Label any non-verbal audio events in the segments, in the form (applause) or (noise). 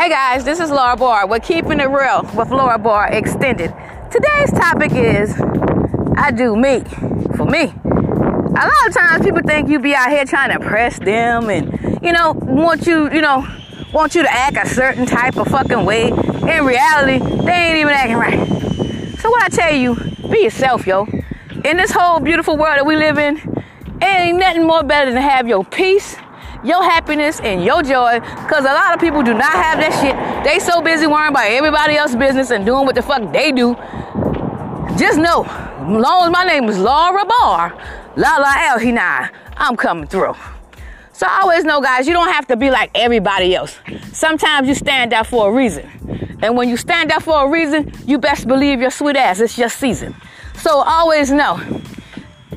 Hey guys, this is Laura Barr. We're keeping it real with Laura Barr Extended. Today's topic is I do me for me. A lot of times people think you be out here trying to impress them and, you know, want you, you know, want you to act a certain type of fucking way. In reality, they ain't even acting right. So what I tell you, be yourself, yo. In this whole beautiful world that we live in, ain't nothing more better than have your peace your happiness and your joy because a lot of people do not have that shit. They so busy worrying about everybody else's business and doing what the fuck they do. Just know, as long as my name is Laura Barr, La La El Hina, I'm coming through. So I always know, guys, you don't have to be like everybody else. Sometimes you stand out for a reason. And when you stand out for a reason, you best believe your sweet ass, it's your season. So always know,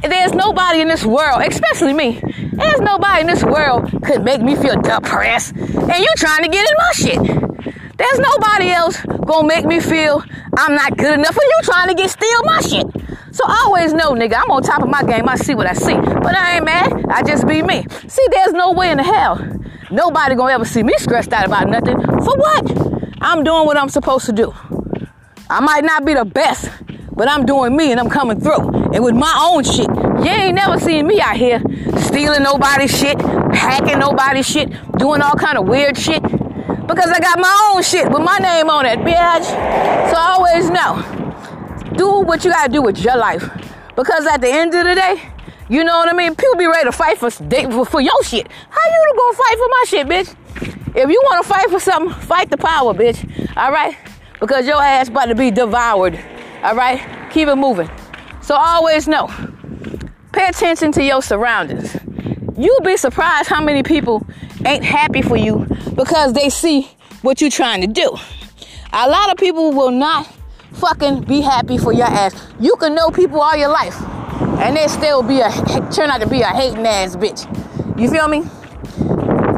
there's nobody in this world, especially me, there's nobody in this world could make me feel depressed. And you trying to get in my shit. There's nobody else gonna make me feel I'm not good enough for you trying to get steal my shit. So I always know, nigga, I'm on top of my game. I see what I see. But I ain't mad. I just be me. See, there's no way in the hell nobody gonna ever see me stressed out about nothing. For what? I'm doing what I'm supposed to do. I might not be the best, but I'm doing me and I'm coming through. And with my own shit. You ain't never seen me out here stealing nobody's shit, hacking nobody's shit, doing all kind of weird shit. Because I got my own shit with my name on it, bitch. So I always know. Do what you gotta do with your life. Because at the end of the day, you know what I mean? People be ready to fight for, for, your shit. How you gonna fight for my shit, bitch? If you wanna fight for something, fight the power, bitch. Alright? Because your ass about to be devoured. Alright? Keep it moving. So always know. Pay attention to your surroundings. You'll be surprised how many people ain't happy for you because they see what you're trying to do. A lot of people will not fucking be happy for your ass. You can know people all your life and they still be a (laughs) turn out to be a hating ass bitch. You feel me?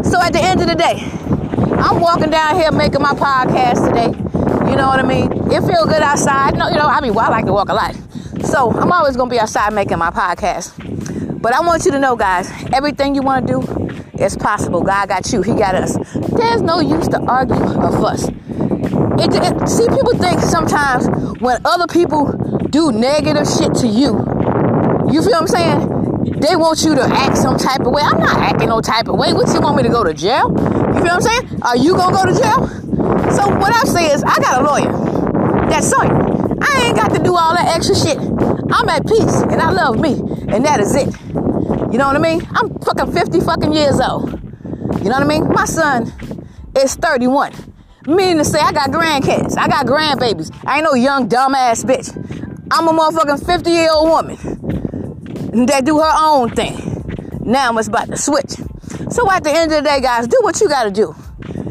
So at the end of the day, I'm walking down here making my podcast today. You know what I mean? It feel good outside. No, you know, I mean, well, I like to walk a lot. So I'm always gonna be outside making my podcast. But I want you to know, guys, everything you want to do is possible. God got you. He got us. There's no use to argue or fuss. It, it, see, people think sometimes when other people do negative shit to you, you feel what I'm saying? They want you to act some type of way. I'm not acting no type of way. What you want me to go to jail? You feel what I'm saying? Are you gonna go to jail? So what I say is, I got a lawyer that's sorry. I ain't got to do all that extra shit. I'm at peace and I love me, and that is it. You know what I mean? I'm fucking 50 fucking years old. You know what I mean? My son is 31. Meaning to say, I got grandkids. I got grandbabies. I ain't no young dumbass bitch. I'm a motherfucking 50 year old woman that do her own thing. Now it's about to switch. So at the end of the day, guys, do what you gotta do.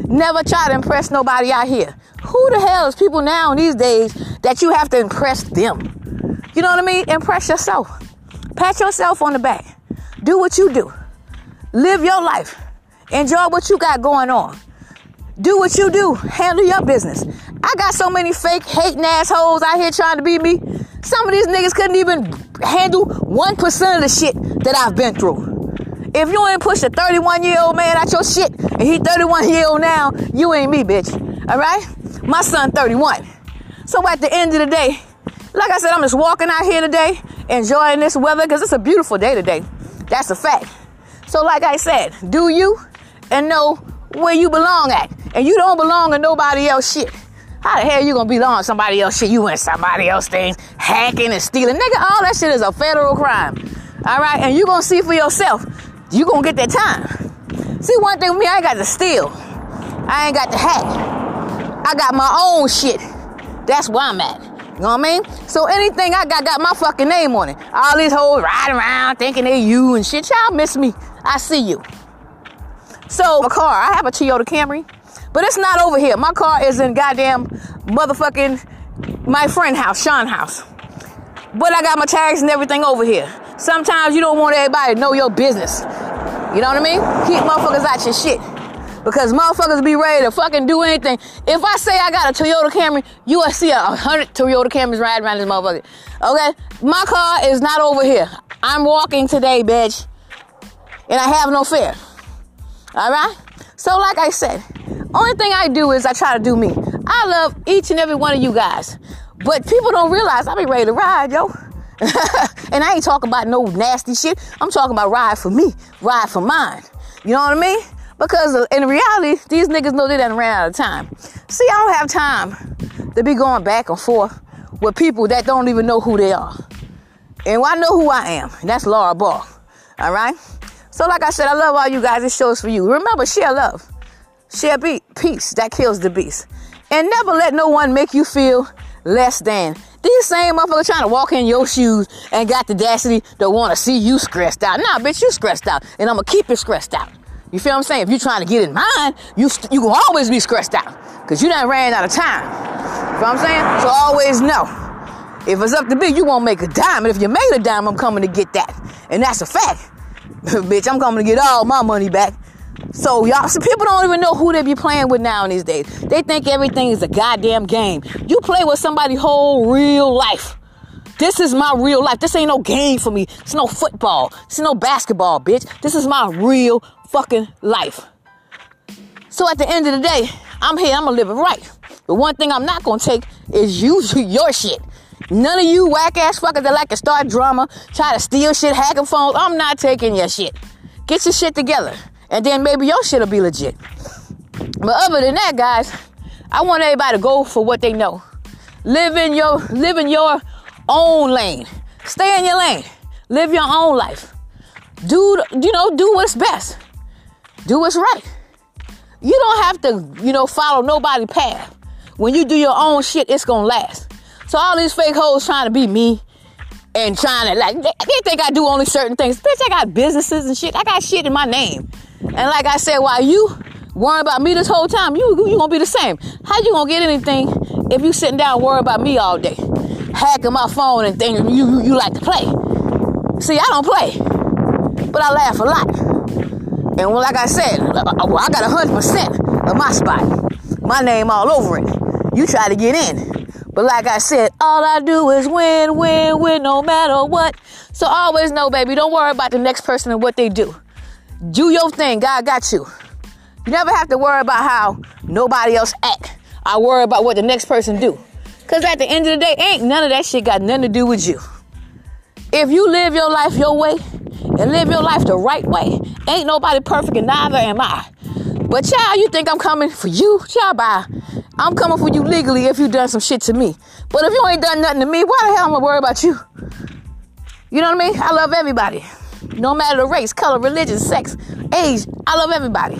Never try to impress nobody out here. Who the hell is people now in these days that you have to impress them? You know what I mean? Impress yourself. Pat yourself on the back. Do what you do. Live your life. Enjoy what you got going on. Do what you do. Handle your business. I got so many fake hating assholes out here trying to be me. Some of these niggas couldn't even handle 1% of the shit that I've been through. If you ain't push a 31 year old man out your shit and he 31 year old now, you ain't me, bitch. All right? My son 31. So at the end of the day, like I said, I'm just walking out here today, enjoying this weather because it's a beautiful day today. That's a fact. So like I said, do you and know where you belong at. And you don't belong in nobody else shit. How the hell you gonna belong somebody else shit? You in somebody else things, hacking and stealing. Nigga, all that shit is a federal crime. All right, and you gonna see for yourself. You gonna get that time. See, one thing with me, I ain't got to steal. I ain't got to hack. I got my own shit. That's where I'm at. You know what I mean? So anything I got got my fucking name on it. All these hoes riding around thinking they you and shit. Y'all miss me. I see you. So a car, I have a Toyota Camry, but it's not over here. My car is in goddamn motherfucking my friend house, Sean house. But I got my tags and everything over here. Sometimes you don't want everybody to know your business. You know what I mean? Keep motherfuckers out your shit. Because motherfuckers be ready to fucking do anything. If I say I got a Toyota Camry, you will see a hundred Toyota Camrys riding around this motherfucker. Okay? My car is not over here. I'm walking today, bitch. And I have no fear. All right? So, like I said, Only thing I do is I try to do me. I love each and every one of you guys. But people don't realize I be ready to ride, yo. (laughs) and I ain't talking about no nasty shit. I'm talking about ride for me, ride for mine. You know what I mean? Because in reality, these niggas know they done ran out of time. See, I don't have time to be going back and forth with people that don't even know who they are. And I know who I am, and that's Laura Ball. All right? So, like I said, I love all you guys. This show's for you. Remember, share love, share be- peace. That kills the beast. And never let no one make you feel less than. These same motherfuckers trying to walk in your shoes and got the audacity to want to see you stressed out. Nah, bitch, you stressed out, and I'm gonna keep it stressed out. You feel what I'm saying? If you're trying to get in mine, you st- you gonna always be stressed out because you done ran out of time. You feel what I'm saying? So always know. If it's up to me, you won't make a dime. And if you made a dime, I'm coming to get that. And that's a fact. (laughs) Bitch, I'm coming to get all my money back. So y'all, some people don't even know who they be playing with now in these days. They think everything is a goddamn game. You play with somebody's whole real life. This is my real life. This ain't no game for me. It's no football. It's no basketball, bitch. This is my real fucking life. So at the end of the day, I'm here. I'm gonna live it right. The one thing I'm not gonna take is you (laughs) your shit. None of you whack ass fuckers that like to start drama, try to steal shit, hacking phones. I'm not taking your shit. Get your shit together, and then maybe your shit'll be legit. But other than that, guys, I want everybody to go for what they know. Live in your live in your own lane. Stay in your lane. Live your own life. Do you know? Do what's best. Do what's right. You don't have to, you know, follow nobody path. When you do your own shit, it's gonna last. So all these fake hoes trying to be me and trying to like they, think I do only certain things. Bitch, I got businesses and shit. I got shit in my name. And like I said, while you worrying about me this whole time, you you gonna be the same. How you gonna get anything if you sitting down worrying about me all day, hacking my phone and thinking you you, you like to play? See, I don't play, but I laugh a lot. And well, like I said, I got a hundred percent of my spot, my name all over it. You try to get in. But like I said, all I do is win, win, win, no matter what. So always know, baby, don't worry about the next person and what they do. Do your thing. God got you. You never have to worry about how nobody else act. I worry about what the next person do. Cause at the end of the day, ain't none of that shit got nothing to do with you. If you live your life your way and live your life the right way, ain't nobody perfect and neither am I. But child, you think I'm coming for you? Child, bye. I'm coming for you legally if you done some shit to me. But if you ain't done nothing to me, why the hell am I worried about you? You know what I mean? I love everybody. No matter the race, color, religion, sex, age, I love everybody.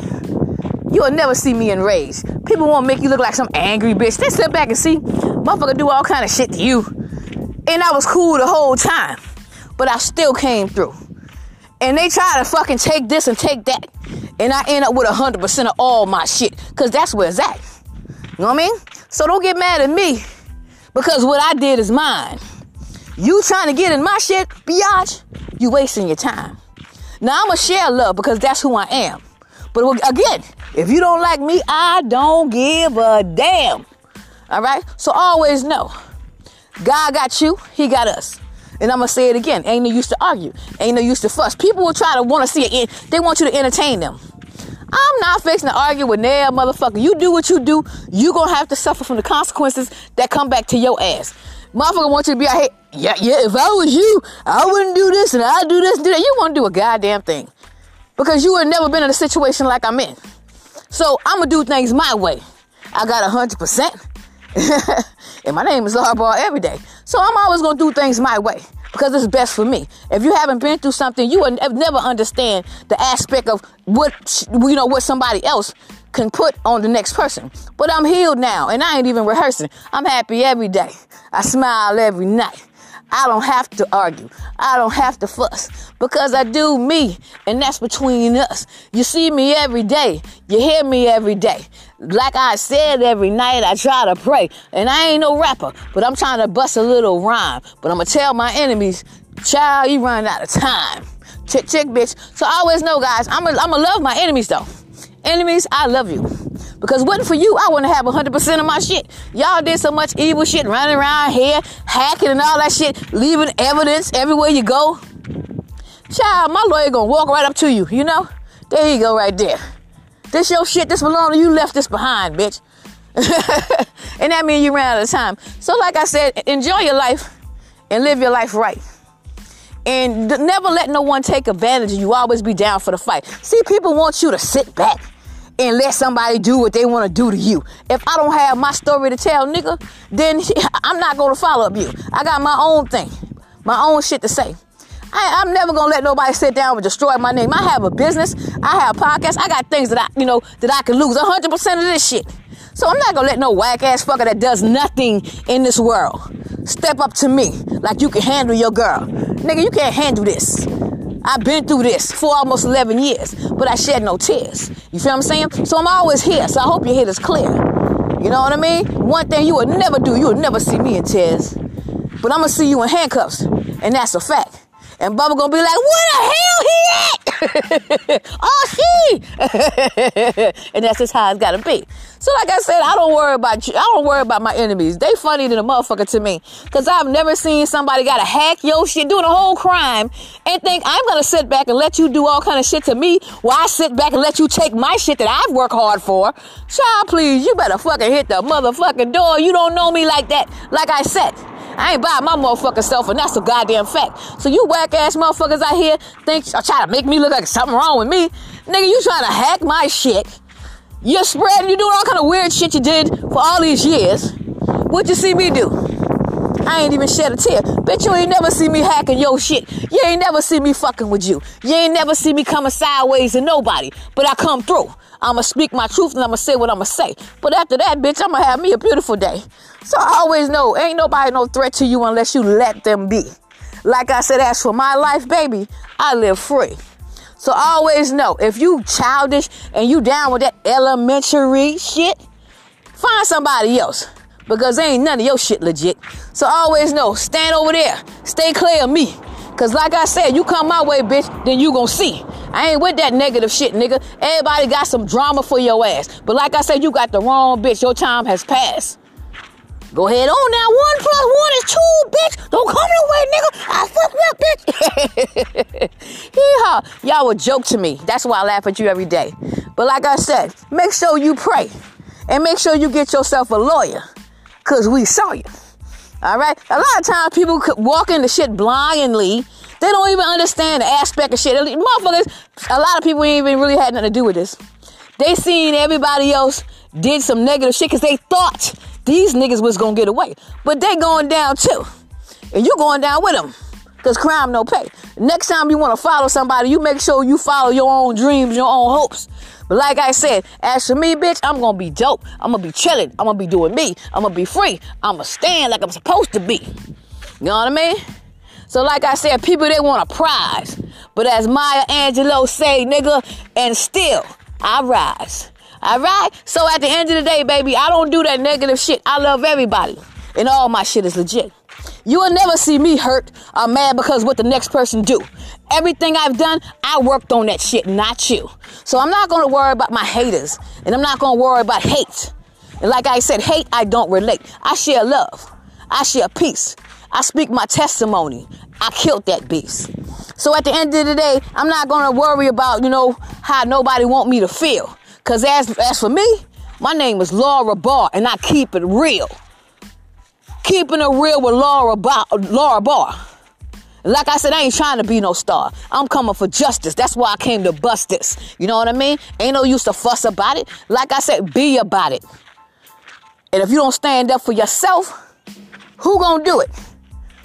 You'll never see me enraged. People won't make you look like some angry bitch. They sit back and see motherfucker do all kind of shit to you. And I was cool the whole time. But I still came through. And they try to fucking take this and take that. And I end up with 100% of all my shit. Because that's where it's at. You know what I mean? So don't get mad at me because what I did is mine. You trying to get in my shit, biatch, you wasting your time. Now I'm going to share love because that's who I am. But again, if you don't like me, I don't give a damn. All right? So always know God got you, He got us. And I'm gonna say it again. Ain't no use to argue. Ain't no use to fuss. People will try to want to see it. They want you to entertain them. I'm not fixing to argue with nail motherfucker. You do what you do, you gonna have to suffer from the consequences that come back to your ass. Motherfucker want you to be out here, yeah, yeah, if I was you, I wouldn't do this and I'd do this, and do that. You won't do a goddamn thing. Because you have never been in a situation like I'm in. So I'm gonna do things my way. I got a hundred percent. (laughs) And my name is Ball every day. So I'm always gonna do things my way because it's best for me. If you haven't been through something, you will never understand the aspect of what you know what somebody else can put on the next person. But I'm healed now, and I ain't even rehearsing. I'm happy every day. I smile every night. I don't have to argue. I don't have to fuss because I do me, and that's between us. You see me every day. You hear me every day. Like I said every night, I try to pray, and I ain't no rapper, but I'm trying to bust a little rhyme. But I'm gonna tell my enemies, child, you running out of time. Chick, chick, bitch. So I always know, guys, I'm gonna love my enemies though. Enemies, I love you. Because wasn't for you, I wouldn't have 100% of my shit. Y'all did so much evil shit running around here, hacking and all that shit, leaving evidence everywhere you go. Child, my lawyer gonna walk right up to you, you know? There you go, right there. This your shit, this belong to you, left this behind, bitch. (laughs) and that means you ran out of time. So, like I said, enjoy your life and live your life right. And never let no one take advantage of you. Always be down for the fight. See, people want you to sit back and let somebody do what they want to do to you. If I don't have my story to tell, nigga, then (laughs) I'm not going to follow up you. I got my own thing, my own shit to say. I, am never gonna let nobody sit down and destroy my name. I have a business, I have podcasts, I got things that I, you know, that I can lose 100% of this shit. So I'm not gonna let no whack ass fucker that does nothing in this world step up to me like you can handle your girl. Nigga, you can't handle this. I've been through this for almost 11 years, but I shed no tears. You feel what I'm saying? So I'm always here. So I hope your head is clear. You know what I mean? One thing you would never do, you would never see me in tears. But I'm gonna see you in handcuffs, and that's a fact. And Bubba gonna be like, where the hell he at? (laughs) oh, she. (laughs) and that's just how it's gotta be. So, like I said, I don't worry about you. I don't worry about my enemies. They funny than a motherfucker to me. Cause I've never seen somebody gotta hack your shit, doing a whole crime, and think I'm gonna sit back and let you do all kind of shit to me while I sit back and let you take my shit that I've worked hard for. Child, please, you better fucking hit the motherfucking door. You don't know me like that. Like I said. I ain't buying my motherfucking self, and that's a goddamn fact. So you whack ass motherfuckers out here think try to make me look like something wrong with me. Nigga, you trying to hack my shit. You're spreading, you doing all kind of weird shit you did for all these years. What you see me do? I ain't even shed a tear. Bitch, you ain't never see me hacking your shit. You ain't never see me fucking with you. You ain't never see me coming sideways to nobody. But I come through. I'ma speak my truth and I'ma say what I'ma say. But after that, bitch, I'ma have me a beautiful day. So I always know, ain't nobody no threat to you unless you let them be. Like I said, as for my life, baby, I live free. So I always know, if you childish and you down with that elementary shit, find somebody else. Because ain't none of your shit legit. So I always know, stand over there. Stay clear of me. Cause like I said, you come my way, bitch, then you gonna see. I ain't with that negative shit, nigga. Everybody got some drama for your ass. But like I said, you got the wrong bitch. Your time has passed. Go ahead on now. One plus one is two, bitch. Don't come no way, nigga. I fuck you up, bitch. (laughs) Yeehaw. Y'all would joke to me. That's why I laugh at you every day. But like I said, make sure you pray. And make sure you get yourself a lawyer. Cause we saw you. All right. A lot of times people walk into shit blindly. They don't even understand the aspect of shit. Motherfuckers, a lot of people ain't even really had nothing to do with this. They seen everybody else did some negative shit because they thought these niggas was gonna get away. But they going down too. And you going down with them. Cause crime no pay. Next time you wanna follow somebody, you make sure you follow your own dreams, your own hopes. But like I said, as for me, bitch, I'm gonna be dope. I'm gonna be chilling. I'm gonna be doing me. I'm gonna be free. I'm gonna stand like I'm supposed to be. You know what I mean? So like I said, people they want a prize. But as Maya Angelou say, nigga, and still I rise. All right? So at the end of the day, baby, I don't do that negative shit. I love everybody. And all my shit is legit. You will never see me hurt or mad because what the next person do. Everything I've done, I worked on that shit, not you. So I'm not gonna worry about my haters, and I'm not gonna worry about hate. And like I said, hate I don't relate. I share love. I share peace. I speak my testimony. I killed that beast. So at the end of the day, I'm not gonna worry about, you know, how nobody want me to feel. Cause as as for me, my name is Laura Barr, and I keep it real. Keeping it real with Laura Barr. Laura Barr. Like I said, I ain't trying to be no star. I'm coming for justice. That's why I came to bust this. You know what I mean? Ain't no use to fuss about it. Like I said, be about it. And if you don't stand up for yourself, who gonna do it?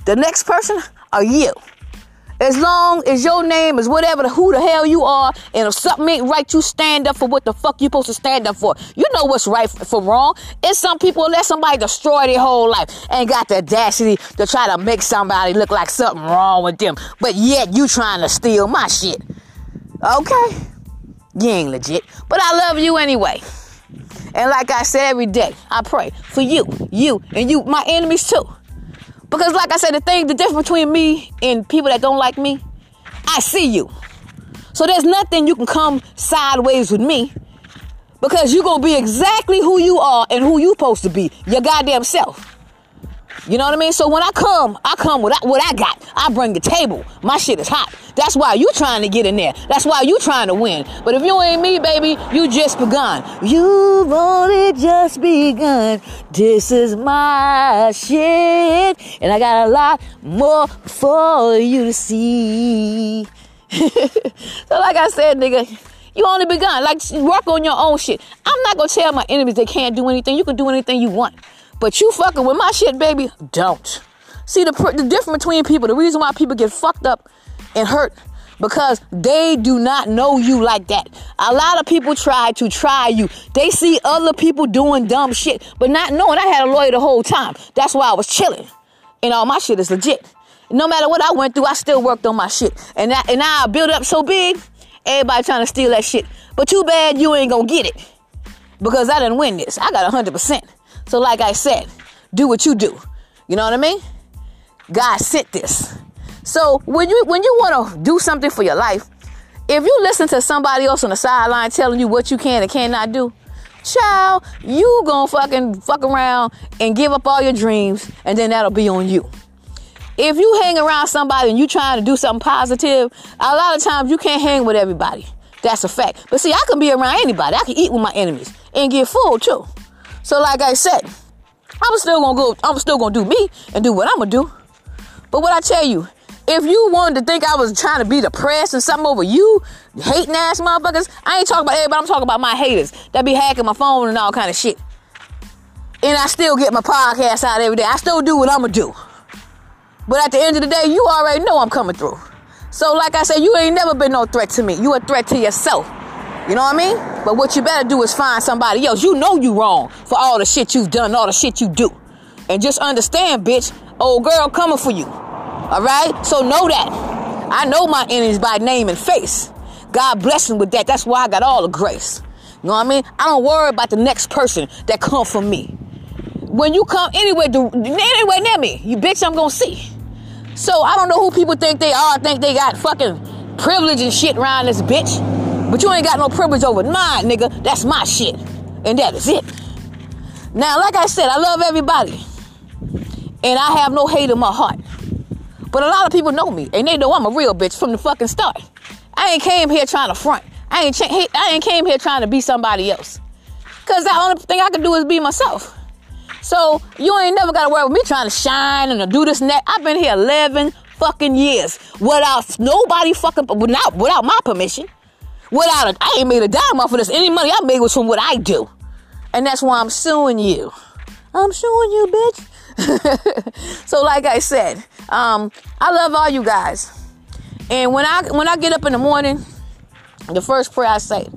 The next person or you? As long as your name is whatever the who the hell you are, and if something ain't right, you stand up for what the fuck you supposed to stand up for. You know what's right from wrong. It's some people let somebody destroy their whole life and got the audacity to try to make somebody look like something wrong with them, but yet you trying to steal my shit. Okay, you ain't legit, but I love you anyway. And like I said every day, I pray for you, you, and you, my enemies too. Because, like I said, the thing, the difference between me and people that don't like me, I see you. So there's nothing you can come sideways with me because you're going to be exactly who you are and who you're supposed to be, your goddamn self. You know what I mean? So when I come, I come with what I got. I bring the table. My shit is hot. That's why you trying to get in there. That's why you trying to win. But if you ain't me, baby, you just begun. You've only just begun. This is my shit. And I got a lot more for you to see. (laughs) so like I said, nigga, you only begun. Like work on your own shit. I'm not gonna tell my enemies they can't do anything. You can do anything you want. But you fucking with my shit, baby, don't. See the, the difference between people, the reason why people get fucked up and hurt because they do not know you like that. A lot of people try to try you. They see other people doing dumb shit, but not knowing I had a lawyer the whole time. That's why I was chilling. And all my shit is legit. No matter what I went through, I still worked on my shit. And, that, and now I built up so big, everybody trying to steal that shit. But too bad you ain't gonna get it. Because I didn't win this. I got 100%. So, like I said, do what you do. You know what I mean? God sent this. So when you when you want to do something for your life, if you listen to somebody else on the sideline telling you what you can and cannot do, child, you gonna fucking fuck around and give up all your dreams, and then that'll be on you. If you hang around somebody and you trying to do something positive, a lot of times you can't hang with everybody. That's a fact. But see, I can be around anybody. I can eat with my enemies and get full too. So like I said, I'm still gonna go, I'm still gonna do me and do what I'm gonna do. But what I tell you, if you wanted to think I was trying to be depressed and something over you, hating ass motherfuckers, I ain't talking about everybody, I'm talking about my haters that be hacking my phone and all kind of shit. And I still get my podcast out every day. I still do what I'm gonna do. But at the end of the day, you already know I'm coming through. So, like I said, you ain't never been no threat to me. You a threat to yourself. You know what I mean? But what you better do is find somebody else. You know you wrong for all the shit you've done, all the shit you do. And just understand, bitch, old girl coming for you. All right? So know that. I know my enemies by name and face. God bless them with that. That's why I got all the grace. You know what I mean? I don't worry about the next person that come for me. When you come anywhere, anywhere near me, you bitch, I'm gonna see. So I don't know who people think they are. Think they got fucking privilege and shit around this bitch. But you ain't got no privilege over mine, nigga. That's my shit. And that is it. Now, like I said, I love everybody. And I have no hate in my heart. But a lot of people know me, and they know I'm a real bitch from the fucking start. I ain't came here trying to front. I ain't, cha- I ain't came here trying to be somebody else. Cause the only thing I can do is be myself. So you ain't never gotta worry with me trying to shine and to do this and that. I've been here 11 fucking years without nobody fucking, without, without my permission. Without a, I ain't made a dime off of this. Any money I made was from what I do. And that's why I'm suing you. I'm suing you, bitch. (laughs) so like I said, um, I love all you guys. And when I when I get up in the morning, the first prayer I say,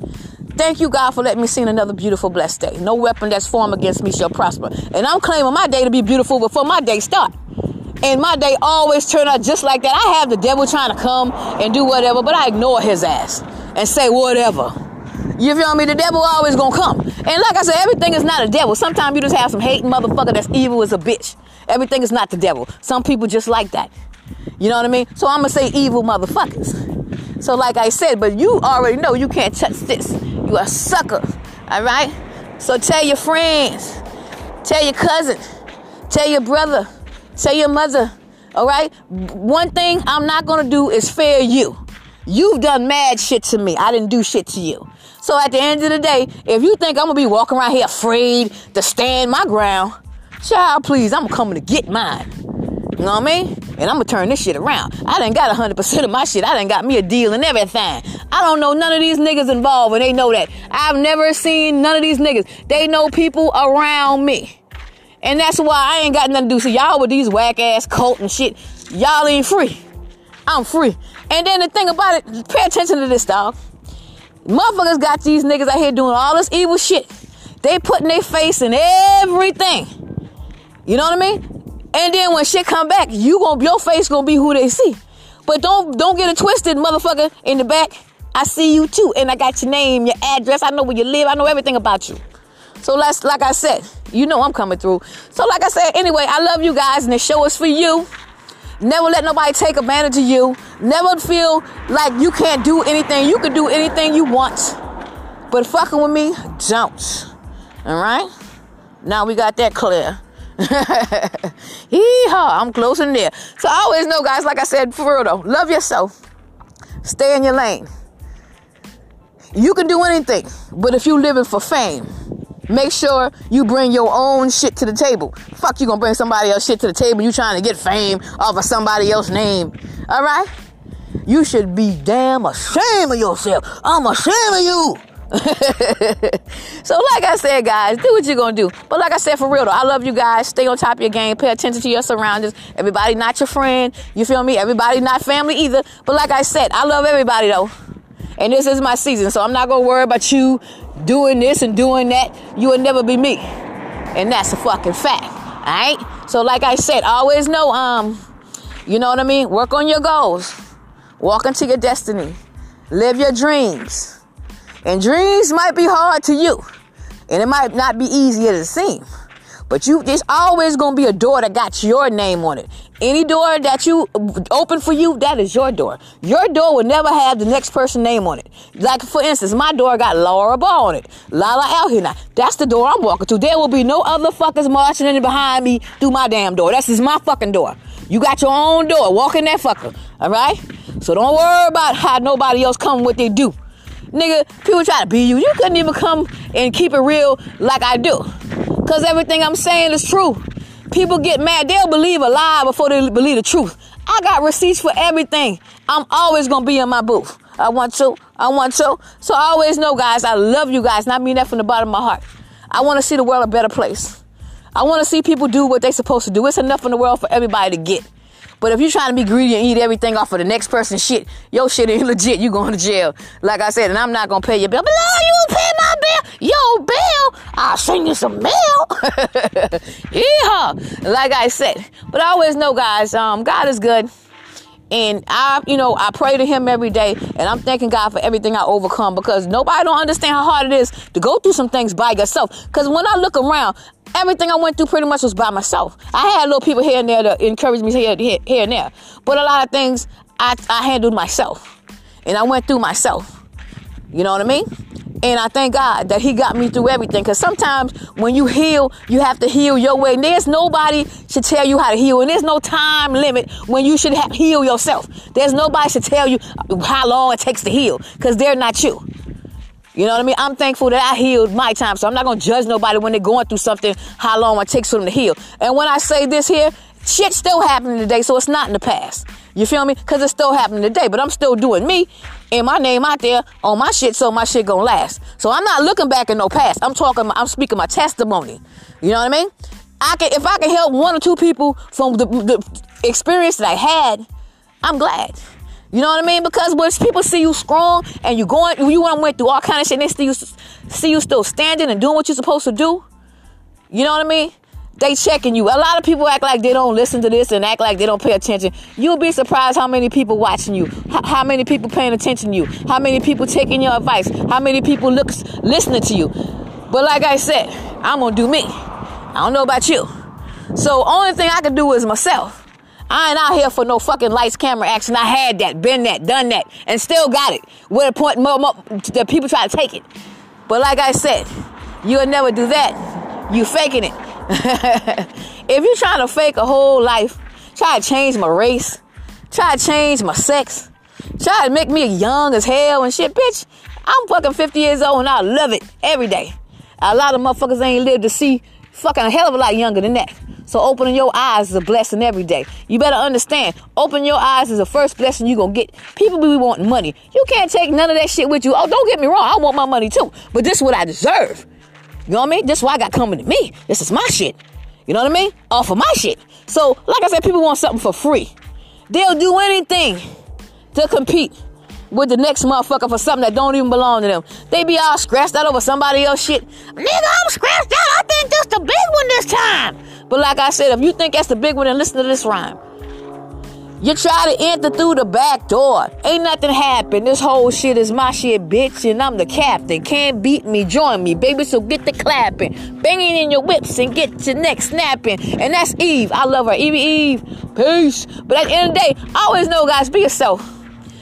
Thank you, God, for letting me see another beautiful, blessed day. No weapon that's formed against me shall prosper. And I'm claiming my day to be beautiful before my day start. And my day always turn out just like that. I have the devil trying to come and do whatever, but I ignore his ass and say whatever. You feel me? The devil always gonna come. And like I said, everything is not a devil. Sometimes you just have some hating motherfucker that's evil as a bitch. Everything is not the devil. Some people just like that. You know what I mean? So I'm gonna say evil motherfuckers. So like I said, but you already know you can't touch this. You a sucker. All right? So tell your friends, tell your cousin, tell your brother, tell your mother. All right? One thing I'm not gonna do is fair you. You've done mad shit to me. I didn't do shit to you. So at the end of the day, if you think I'm gonna be walking around here afraid to stand my ground, child, please, I'm coming to get mine. You know what I mean? And I'm gonna turn this shit around. I done got 100% of my shit. I done got me a deal and everything. I don't know none of these niggas involved, and they know that. I've never seen none of these niggas. They know people around me. And that's why I ain't got nothing to do. So y'all with these whack ass cult and shit, y'all ain't free. I'm free. And then the thing about it, pay attention to this, dog. Motherfuckers got these niggas out here doing all this evil shit. They putting their face in everything. You know what I mean? And then when shit come back, you gonna your face gonna be who they see. But don't don't get it twisted, motherfucker. In the back, I see you too, and I got your name, your address. I know where you live. I know everything about you. So let's, like I said, you know I'm coming through. So like I said, anyway, I love you guys, and the show is for you. Never let nobody take advantage of you. Never feel like you can't do anything. You can do anything you want. But fucking with me, don't. All right? Now we got that clear. (laughs) Yeehaw, I'm closing there. So I always know, guys, like I said, for real though, love yourself. Stay in your lane. You can do anything, but if you living for fame, make sure you bring your own shit to the table. Fuck you gonna bring somebody else shit to the table. You trying to get fame off of somebody else's name. All right? You should be damn ashamed of yourself. I'm ashamed of you. (laughs) so, like I said, guys, do what you're gonna do. But like I said, for real though, I love you guys. Stay on top of your game. Pay attention to your surroundings. Everybody not your friend. You feel me? Everybody not family either. But like I said, I love everybody though. And this is my season, so I'm not gonna worry about you doing this and doing that. You will never be me. And that's a fucking fact. Alright? So like I said, always know, um, you know what I mean? Work on your goals. Walk into your destiny. Live your dreams. And dreams might be hard to you. And it might not be easy as it seems. But you, there's always gonna be a door that got your name on it. Any door that you open for you, that is your door. Your door will never have the next person's name on it. Like for instance, my door got Laura Ball on it. Lala Alhina. That's the door I'm walking to. There will be no other fuckers marching in behind me through my damn door. That's just my fucking door. You got your own door. Walk in that fucker. All right? So don't worry about how nobody else come what they do. Nigga, people try to be you. You couldn't even come and keep it real like I do. Because everything I'm saying is true. People get mad. They'll believe a lie before they believe the truth. I got receipts for everything. I'm always going to be in my booth. I want to. I want to. So I always know, guys, I love you guys. And I mean that from the bottom of my heart. I want to see the world a better place. I want to see people do what they're supposed to do. It's enough in the world for everybody to get. But if you're trying to be greedy and eat everything off of the next person's shit, your shit ain't (laughs) legit. You going to jail. Like I said, and I'm not gonna pay your bill. But Lord, you pay my bill. Yo, bill. I'll send you some mail. (laughs) yeah. Like I said. But I always know, guys, um, God is good. And I, you know, I pray to him every day and I'm thanking God for everything I overcome because nobody don't understand how hard it is to go through some things by yourself. Because when I look around, everything I went through pretty much was by myself. I had little people here and there to encourage me here, here, here and there. But a lot of things I, I handled myself. And I went through myself. You know what I mean? And I thank God that He got me through everything. Because sometimes when you heal, you have to heal your way. And there's nobody should tell you how to heal. And there's no time limit when you should heal yourself. There's nobody should tell you how long it takes to heal. Because they're not you. You know what I mean? I'm thankful that I healed my time. So I'm not going to judge nobody when they're going through something, how long it takes for them to heal. And when I say this here, shit still happening today. So it's not in the past. You feel me? Because it's still happening today. But I'm still doing me and my name out there on my shit. So my shit to last. So I'm not looking back in no past. I'm talking, I'm speaking my testimony. You know what I mean? I can, if I can help one or two people from the, the experience that I had, I'm glad. You know what I mean? Because when people see you strong and you going, you went through all kind of shit, and they see you, see you still standing and doing what you're supposed to do. You know what I mean? They checking you. A lot of people act like they don't listen to this and act like they don't pay attention. You'll be surprised how many people watching you, how many people paying attention to you, how many people taking your advice, how many people looks listening to you. But like I said, I'm gonna do me. I don't know about you. So only thing I can do is myself. I ain't out here for no fucking lights, camera, action. I had that, been that, done that, and still got it. With a point more, more that people try to take it. But like I said, you'll never do that. You faking it. (laughs) if you're trying to fake a whole life, try to change my race, try to change my sex, try to make me young as hell and shit, bitch. I'm fucking 50 years old and I love it every day. A lot of motherfuckers ain't lived to see fucking a hell of a lot younger than that. So opening your eyes is a blessing every day. You better understand. Open your eyes is the first blessing you gonna get. People be wanting money. You can't take none of that shit with you. Oh, don't get me wrong. I want my money too. But this is what I deserve. You know what I mean? This is why I got coming to me. This is my shit. You know what I mean? All for my shit. So, like I said, people want something for free. They'll do anything to compete with the next motherfucker for something that don't even belong to them. They be all scratched out over somebody else shit. Nigga, I'm scratched out. I think that's the big one this time. But like I said, if you think that's the big one, then listen to this rhyme. You try to enter through the back door. Ain't nothing happen. This whole shit is my shit, bitch, and I'm the captain. Can't beat me, join me, baby. So get the clapping, banging in your whips and get your neck snapping. And that's Eve. I love her, Evie Eve. Peace. But at the end of the day, I always know, guys, be yourself.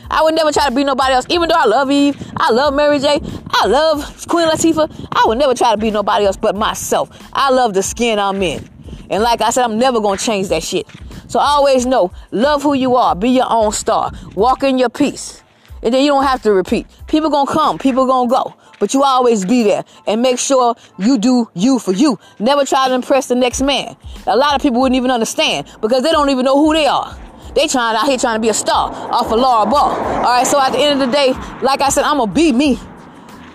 I would never try to be nobody else. Even though I love Eve, I love Mary J, I love Queen Latifah. I would never try to be nobody else but myself. I love the skin I'm in. And like I said, I'm never gonna change that shit. So always know, love who you are, be your own star, walk in your peace. And then you don't have to repeat. People gonna come, people gonna go. But you always be there and make sure you do you for you. Never try to impress the next man. A lot of people wouldn't even understand because they don't even know who they are. They trying out here trying to be a star off of Laura Ball. All right, so at the end of the day, like I said, I'm gonna be me.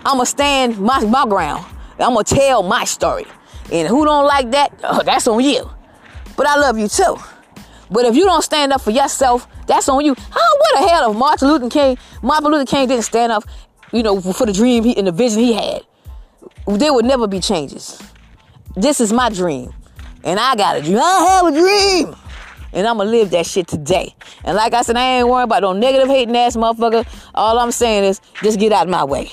I'm gonna stand my, my ground. I'm gonna tell my story. And who don't like that, oh, (laughs) that's on you. But I love you too. But if you don't stand up for yourself, that's on you. How what the hell if Martin Luther King, Martin Luther King didn't stand up, you know, for the dream he, and the vision he had? There would never be changes. This is my dream. And I got a dream. I have a dream. And I'ma live that shit today. And like I said, I ain't worried about no negative hating ass motherfucker. All I'm saying is just get out of my way.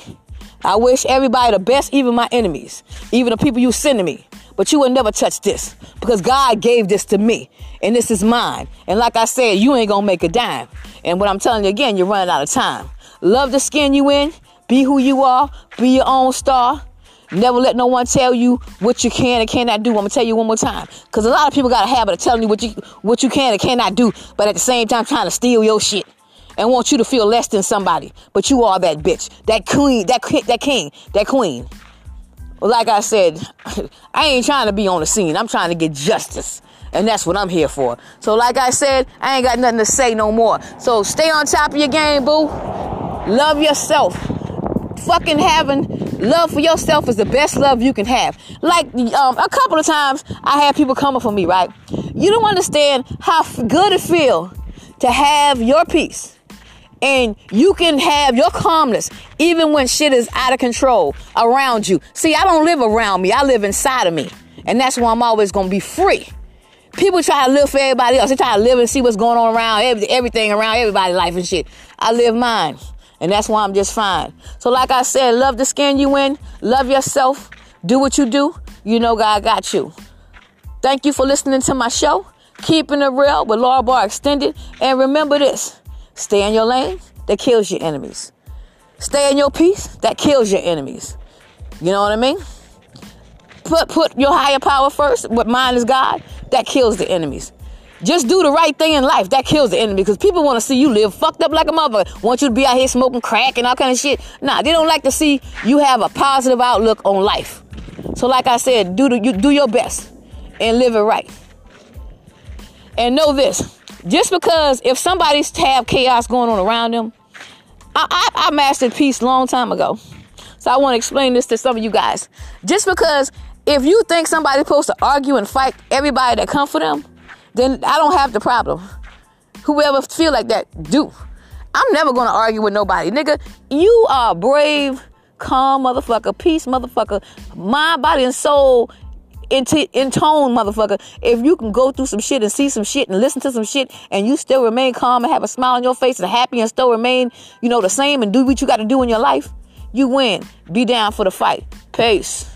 I wish everybody the best, even my enemies, even the people you send to me. But you will never touch this because God gave this to me and this is mine. And like I said, you ain't gonna make a dime. And what I'm telling you again, you're running out of time. Love the skin you in, be who you are, be your own star. Never let no one tell you what you can and cannot do. I'm gonna tell you one more time, because a lot of people got a habit of telling you what you what you can and cannot do, but at the same time trying to steal your shit and want you to feel less than somebody. But you are that bitch, that queen, that that king, that queen. Well, like I said, (laughs) I ain't trying to be on the scene. I'm trying to get justice. And that's what I'm here for. So, like I said, I ain't got nothing to say no more. So, stay on top of your game, boo. Love yourself. Fucking having love for yourself is the best love you can have. Like um, a couple of times, I had people coming for me, right? You don't understand how good it feel to have your peace and you can have your calmness even when shit is out of control around you. See, I don't live around me, I live inside of me. And that's why I'm always gonna be free. People try to live for everybody else. They try to live and see what's going on around everything around everybody's life and shit. I live mine. And that's why I'm just fine. So, like I said, love the skin you in, love yourself, do what you do. You know God got you. Thank you for listening to my show. Keeping it real with Laura Barr Extended. And remember this stay in your lane, that kills your enemies. Stay in your peace, that kills your enemies. You know what I mean? Put put your higher power first, what mine is God, that kills the enemies. Just do the right thing in life. That kills the enemy because people want to see you live fucked up like a mother. Want you to be out here smoking crack and all kind of shit. Nah, they don't like to see you have a positive outlook on life. So, like I said, do the, you do your best and live it right. And know this just because if somebody's have chaos going on around them, I, I, I mastered peace long time ago. So I want to explain this to some of you guys. Just because if you think somebody's supposed to argue and fight everybody that come for them, then I don't have the problem. Whoever feel like that, do. I'm never gonna argue with nobody. Nigga, you are brave, calm motherfucker, peace motherfucker, mind, body, and soul in, t- in tone, motherfucker. If you can go through some shit and see some shit and listen to some shit and you still remain calm and have a smile on your face and happy and still remain, you know, the same and do what you got to do in your life, you win. Be down for the fight. Peace.